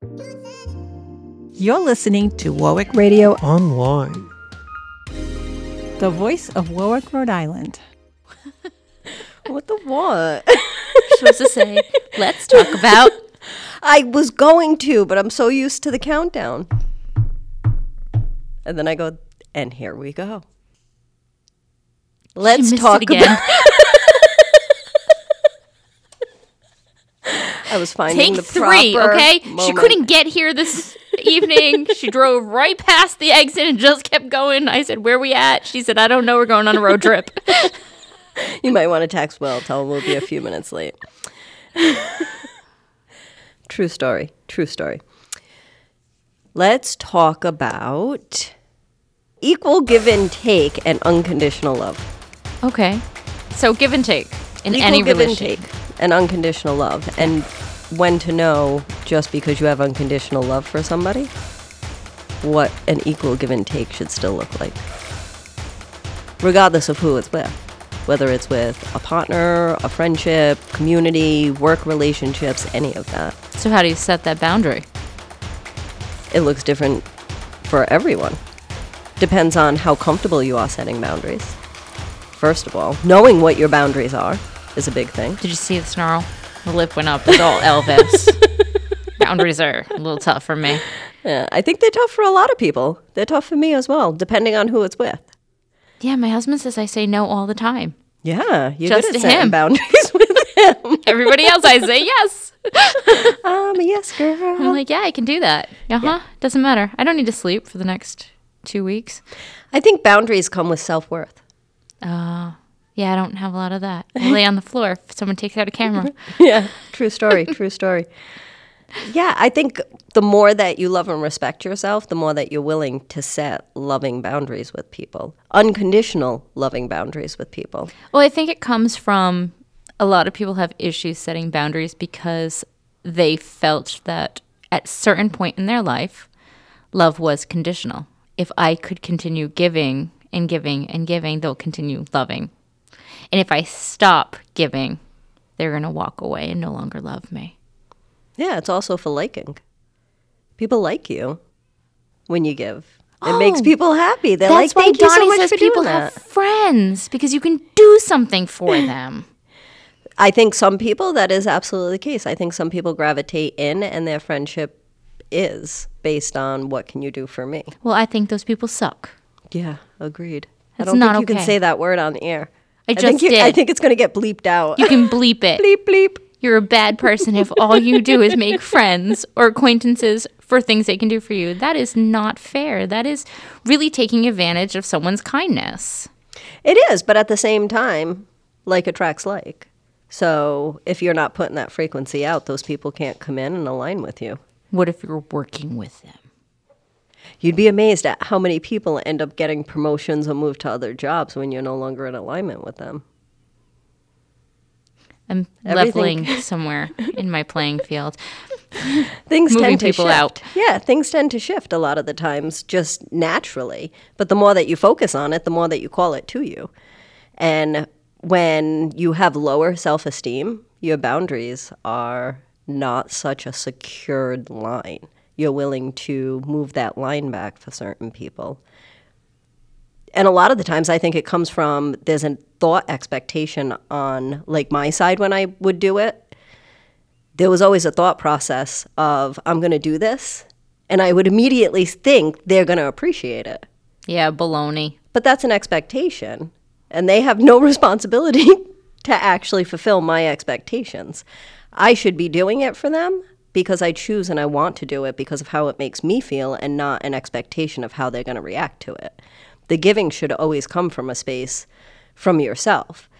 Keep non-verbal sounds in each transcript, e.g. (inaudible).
You're listening to Warwick Radio Online. the voice of Warwick, Rhode Island. (laughs) What the what? (laughs) supposed to say, let's talk about. (laughs) I was going to, but I'm so used to the countdown. And then I go, and here we go. Let's talk again. about. I was finding Take the three, okay? She couldn't get here this evening. she drove right past the exit and just kept going. I said, Where we at? She said, I don't know. We're going on a road trip. (laughs) You might want to text Will. Tell him we'll be a few minutes late. (laughs) true story. True story. Let's talk about equal give and take and unconditional love. okay. So give and take in equal any give relationship. and take and unconditional love, and when to know just because you have unconditional love for somebody, what an equal give and take should still look like, regardless of who it's with, whether it's with a partner, a friendship, community, work relationships, any of that. So how do you set that boundary? It looks different for everyone. Depends on how comfortable you are setting boundaries. First of all, knowing what your boundaries are is a big thing. Did you see the snarl? The lip went up. All Elvis. (laughs) Boundaries are a little tough for me. Yeah, I think they're tough for a lot of people. They're tough for me as well, depending on who it's with. Yeah, my husband says I say no all the time. Yeah, you're Just good to him. boundaries (laughs) with him. Everybody else, I say yes. (laughs) I'm a yes girl. I'm like, yeah, I can do that. Uh huh. Doesn't matter. I don't need to sleep for the next two weeks. I think boundaries come with self worth. Uh, yeah, I don't have a lot of that. I lay on the floor if someone takes out a camera. (laughs) Yeah, true story, true story. Yeah, I think the more that you love and respect yourself, the more that you're willing to set loving boundaries with people, unconditional loving boundaries with people. Well, I think it comes from a lot of people have issues setting boundaries because they felt that at certain point in their life, love was conditional. If I could continue giving and giving and giving, they'll continue loving. And if I stop giving, they're going to walk away and no longer love me. Yeah, it's also for liking. People like you when you give. It oh, makes people happy. They're like, why thank you so Donnie much says for people doing have that. friends because you can do something for (coughs) them. I think some people that is absolutely the case. I think some people gravitate in and their friendship is based on what can you do for me. Well, I think those people suck. Yeah, agreed. I That's don't not think you okay. can say that word on the air. I think just you- I think it's going to get bleeped out. You can bleep it. (laughs) bleep bleep. You're a bad person if all you do is make friends or acquaintances for things they can do for you. That is not fair. That is really taking advantage of someone's kindness. It is, but at the same time, like attracts like. So if you're not putting that frequency out, those people can't come in and align with you. What if you're working with them? You'd be amazed at how many people end up getting promotions or move to other jobs when you're no longer in alignment with them. I'm Everything- leveling somewhere in my playing field. (laughs) Things Moving tend to people shift. out. Yeah, things tend to shift a lot of the times just naturally. But the more that you focus on it, the more that you call it to you. And when you have lower self esteem, your boundaries are not such a secured line. You're willing to move that line back for certain people. And a lot of the times, I think it comes from there's a thought expectation on, like, my side when I would do it there was always a thought process of I'm going to do this and I would immediately think they're going to appreciate it. Yeah, baloney. But that's an expectation and they have no (laughs) responsibility to actually fulfill my expectations. I should be doing it for them because I choose and I want to do it because of how it makes me feel and not an expectation of how they're going to react to it. The giving should always come from a space from yourself.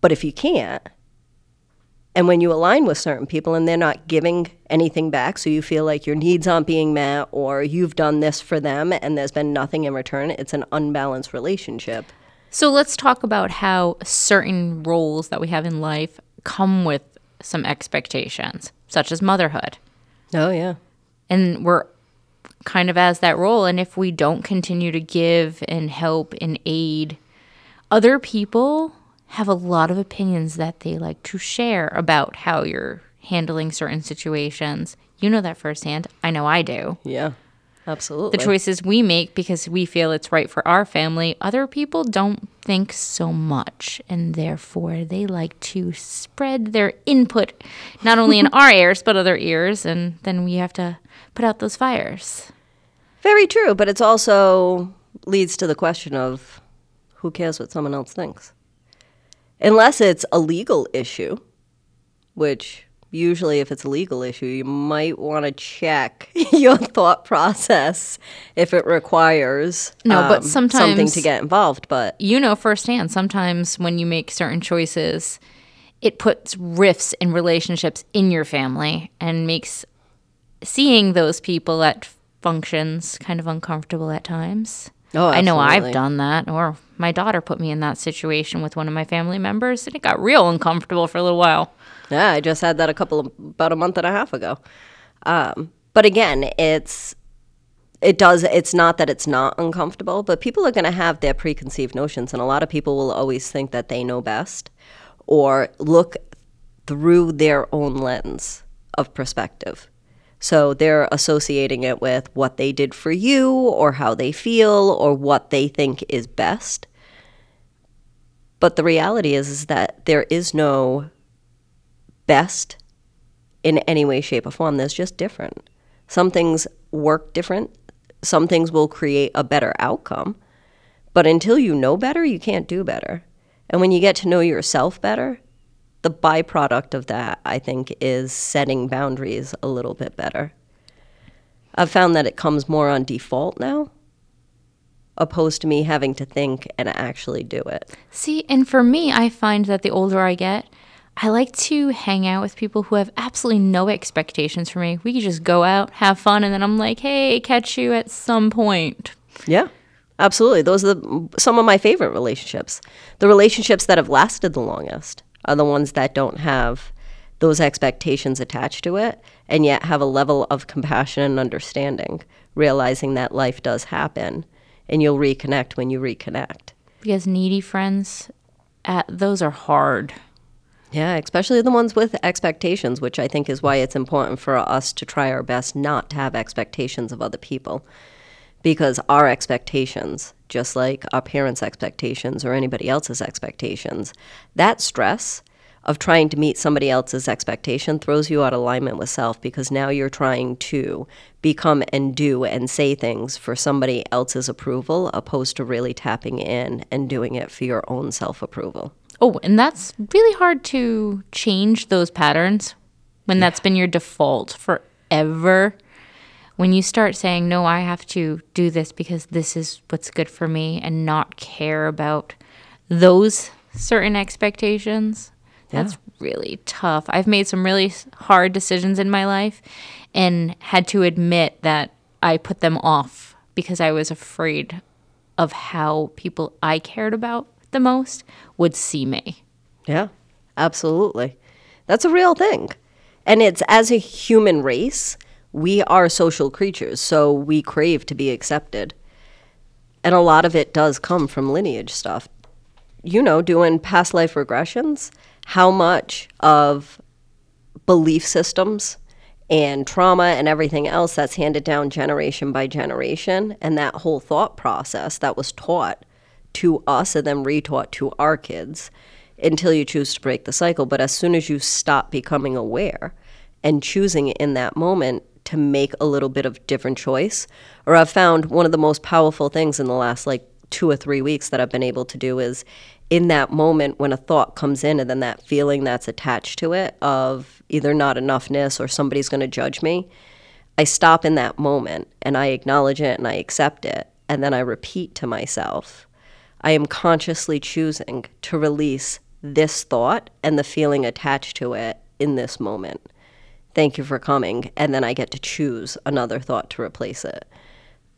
But if you can't, and when you align with certain people and they're not giving anything back, so you feel like your needs aren't being met or you've done this for them and there's been nothing in return, it's an unbalanced relationship. So let's talk about how certain roles that we have in life come with some expectations, such as motherhood. Oh, yeah. and we're kind of as that role and if we don't continue to give and help and aid other people have a lot of opinions that they like to share about how you're handling certain situations You know that firsthand. I know I do. Yeah. Absolutely. The choices we make because we feel it's right for our family, other people don't think so much. And therefore, they like to spread their input not only in (laughs) our ears, but other ears. And then we have to put out those fires. Very true, but it's also leads to the question of who cares what someone else thinks? Unless it's a legal issue, which usually if it's a legal issue, you might want to check (laughs) your thought process if it requires No, but um, sometimes- something to get involved. But You know firsthand, sometimes when you make certain choices, it puts rifts in relationships in your family and makes seeing those people at functions kind of uncomfortable at times. Oh, I know. I've done that, or my daughter put me in that situation with one of my family members, and it got real uncomfortable for a little while. Yeah, I just had that a couple of about a month and a half ago. Um, but again, it's it does it's not that it's not uncomfortable, but people are going to have their preconceived notions and a lot of people will always think that they know best or look through their own lens of perspective. So they're associating it with what they did for you or how they feel or what they think is best. But the reality is is that there is no best in any way, shape, or form. There's just different. Some things work different, some things will create a better outcome. But until you know better, you can't do better. And when you get to know yourself better, the byproduct of that, I think, is setting boundaries a little bit better. I've found that it comes more on default now, opposed to me having to think and actually do it. See, and for me, I find that the older I get, I like to hang out with people who have absolutely no expectations for me. We could just go out, have fun, and then I'm like, hey, catch you at some point. Yeah, absolutely. Those are the, some of my favorite relationships. The relationships that have lasted the longest are the ones that don't have those expectations attached to it and yet have a level of compassion and understanding, realizing that life does happen and you'll reconnect when you reconnect. Because needy friends, uh, those are hard. Yeah, especially the ones with expectations, which I think is why it's important for us to try our best not to have expectations of other people. Because our expectations, just like our parents' expectations or anybody else's expectations, that stress of trying to meet somebody else's expectation throws you out of alignment with self because now you're trying to become and do and say things for somebody else's approval opposed to really tapping in and doing it for your own self approval. Oh, and that's really hard to change those patterns when that's been your default forever. When you start saying, no, I have to do this because this is what's good for me and not care about those certain expectations, that's really tough. I've made some really hard decisions in my life and had to admit that I put them off because I was afraid of how people I cared about the most would see me. Yeah, absolutely. That's a real thing. And it's as a human race, we are social creatures, so we crave to be accepted. And a lot of it does come from lineage stuff. You know, doing past life regressions, how much of belief systems and trauma and everything else that's handed down generation by generation, and that whole thought process that was taught to us and then retaught to our kids until you choose to break the cycle. But as soon as you stop becoming aware and choosing in that moment to make a little bit of different choice, or I've found one of the most powerful things in the last like two or three weeks that I've been able to do is in that moment when a thought comes in and then that feeling that's attached to it of either not enoughness or somebody's going to judge me, I stop in that moment and I acknowledge it and I accept it. And then I repeat to myself, I am consciously choosing to release this thought and the feeling attached to it in this moment. Thank you for coming. And then I get to choose another thought to replace it.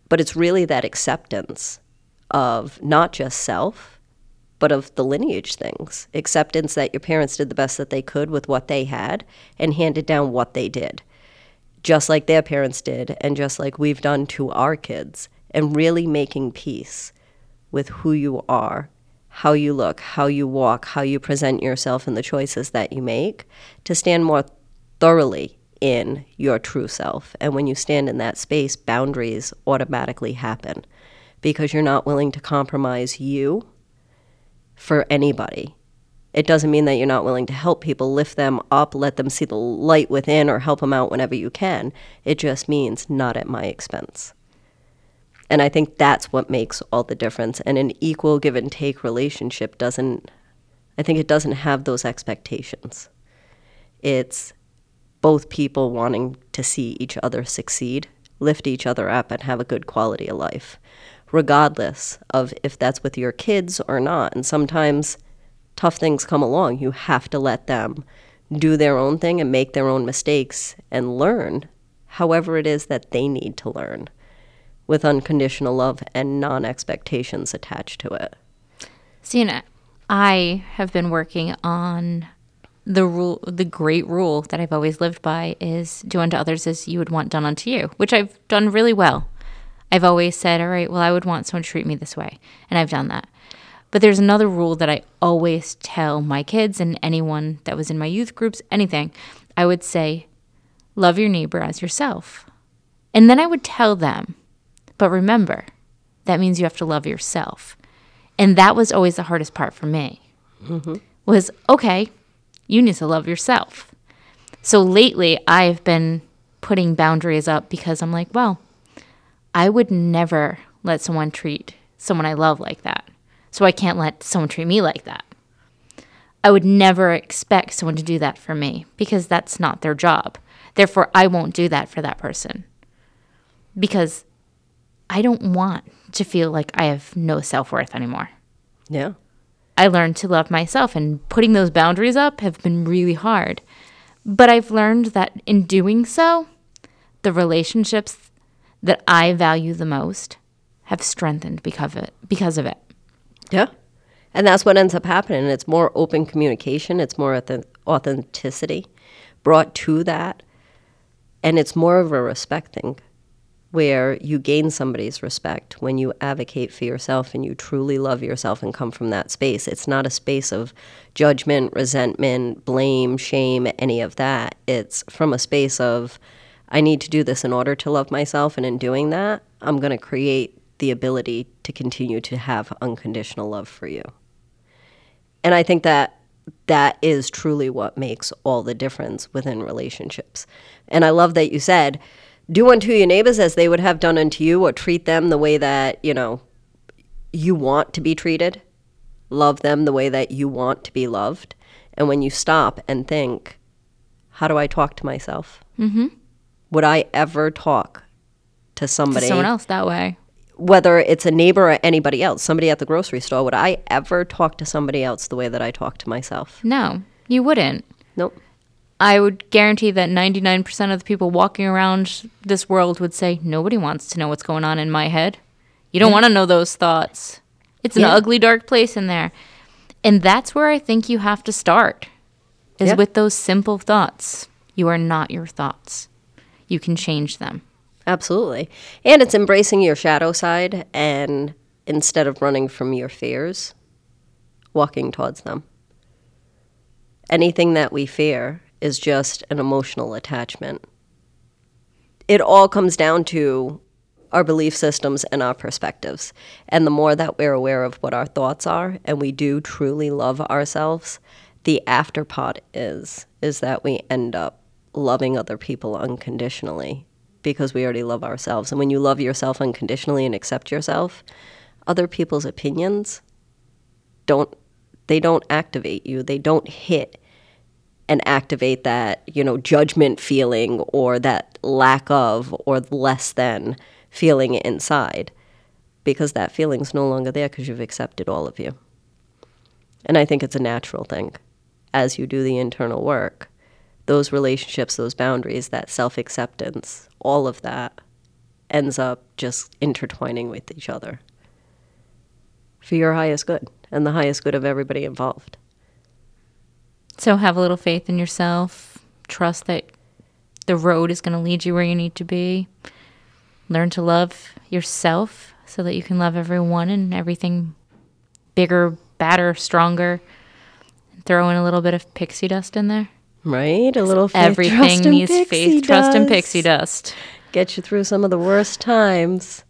But it's really that acceptance of not just self, but of the lineage things. Acceptance that your parents did the best that they could with what they had and handed down what they did, just like their parents did, and just like we've done to our kids, and really making peace with who you are, how you look, how you walk, how you present yourself, and the choices that you make to stand more thoroughly in your true self. And when you stand in that space, boundaries automatically happen because you're not willing to compromise you for anybody. It doesn't mean that you're not willing to help people, lift them up, let them see the light within, or help them out whenever you can. It just means not at my expense. And I think that's what makes all the difference. And an equal give and take relationship doesn't, I think it doesn't have those expectations. It's both people wanting to see each other succeed, lift each other up, and have a good quality of life, regardless of if that's with your kids or not. And sometimes tough things come along. You have to let them do their own thing and make their own mistakes and learn however it is that they need to learn with unconditional love and non expectations attached to it. Sina, I have been working on the rule the great rule that I've always lived by is do unto others as you would want done unto you, which I've done really well. I've always said, all right, well, I would want someone to treat me this way, and I've done that. But there's another rule that I always tell my kids and anyone that was in my youth groups, anything. I would say, love your neighbor as yourself. And then I would tell them, but remember, that means you have to love yourself. And that was always the hardest part for me. Mm-hmm. Was okay, you need to love yourself. So lately, I've been putting boundaries up because I'm like, well, I would never let someone treat someone I love like that. So I can't let someone treat me like that. I would never expect someone to do that for me because that's not their job. Therefore, I won't do that for that person because I don't want to feel like I have no self worth anymore. Yeah. I learned to love myself, and putting those boundaries up have been really hard. But I've learned that in doing so, the relationships that I value the most have strengthened because of it. Because of it. Yeah. And that's what ends up happening. It's more open communication, it's more authenticity brought to that. And it's more of a respect thing where you gain somebody's respect when you advocate for yourself and you truly love yourself and come from that space. It's not a space of judgment, resentment, blame, shame, any of that. It's from a space of, I need to do this in order to love myself. And in doing that, I'm going to create the ability to continue to have unconditional love for you. And I think that that is truly what makes all the difference within relationships. And I love that you said, do unto your neighbors as they would have done unto you, or treat them the way that, you know, you want to be treated. Love them the way that you want to be loved. And when you stop and think, how do I talk to myself? Mm-hmm. Would I ever talk to somebody? To someone else that way whether it's a neighbor or anybody else, somebody at the grocery store, would I ever talk to somebody else the way that I talk to myself? No, you wouldn't. Nope. I would guarantee that 99% of the people walking around this world would say, Nobody wants to know what's going on in my head. You don't yeah. want to know those thoughts. It's an yeah. ugly, dark place in there. And that's where I think you have to start, is yeah. with those simple thoughts. You are not your thoughts, you can change them. Absolutely. And it's embracing your shadow side and instead of running from your fears, walking towards them. Anything that we fear is just an emotional attachment. It all comes down to our belief systems and our perspectives. And the more that we're aware of what our thoughts are and we do truly love ourselves, the after part is is that we end up loving other people unconditionally because we already love ourselves. And when you love yourself unconditionally and accept yourself, other people's opinions don't they don't activate you. They don't hit and activate that, you know, judgment feeling or that lack of or less than feeling inside because that feeling's no longer there because you've accepted all of you. And I think it's a natural thing as you do the internal work those relationships, those boundaries, that self acceptance, all of that ends up just intertwining with each other for your highest good and the highest good of everybody involved. So have a little faith in yourself, trust that the road is going to lead you where you need to be. Learn to love yourself so that you can love everyone and everything bigger, badder, stronger. Throw in a little bit of pixie dust in there. Right? A little faith, Everything needs faith, trust, and pixie dust. Get you through some of the worst times.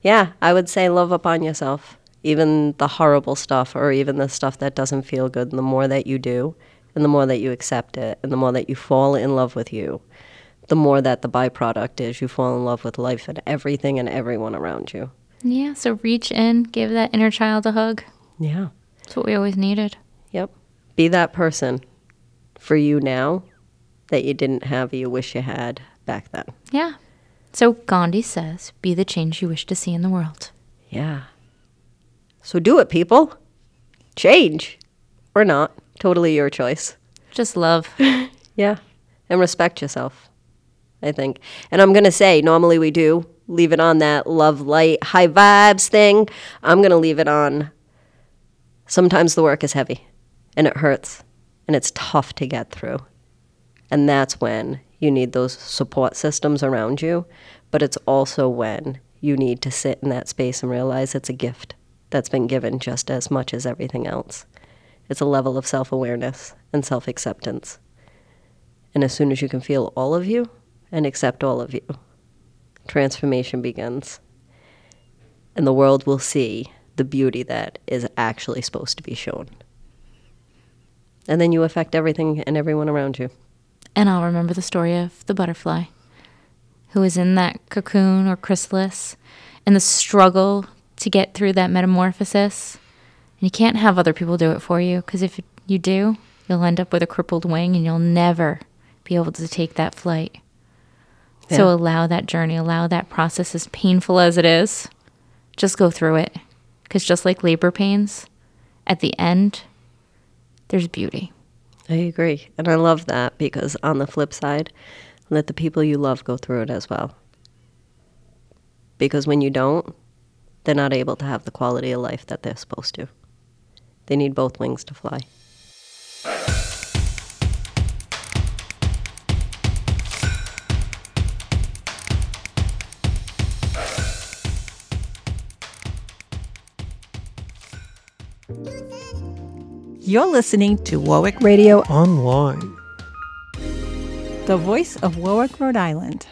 Yeah, I would say love upon yourself. Even the horrible stuff or even the stuff that doesn't feel good. And the more that you do, and the more that you accept it, and the more that you fall in love with you, the more that the byproduct is you fall in love with life and everything and everyone around you. Yeah, so reach in, give that inner child a hug. Yeah. That's what we always needed. Yep. Be that person for you now that you didn't have, you wish you had back then. Yeah. So Gandhi says, be the change you wish to see in the world. Yeah. So do it, people. Change or not. Totally your choice. Just love. (laughs) Yeah. And respect yourself, I think. And I'm going to say, normally we do leave it on that love, light, high vibes thing. I'm going to leave it on. Sometimes the work is heavy and it hurts and it's tough to get through. And that's when you need those support systems around you. But it's also when you need to sit in that space and realize it's a gift that's been given just as much as everything else. It's a level of self awareness and self acceptance. And as soon as you can feel all of you and accept all of you, transformation begins. And the world will see the beauty that is actually supposed to be shown. And then you affect everything and everyone around you. And I'll remember the story of the butterfly who was in that cocoon or chrysalis and the struggle to get through that metamorphosis. And you can't have other people do it for you because if you do, you'll end up with a crippled wing and you'll never be able to take that flight. So allow that journey, allow that process, as painful as it is, just go through it. Because just like labor pains, at the end, there's beauty. I agree. And I love that because on the flip side, let the people you love go through it as well. Because when you don't, they're not able to have the quality of life that they're supposed to. They need both wings to fly. You're listening to Warwick Radio Online. the voice of Warwick, Rhode Island.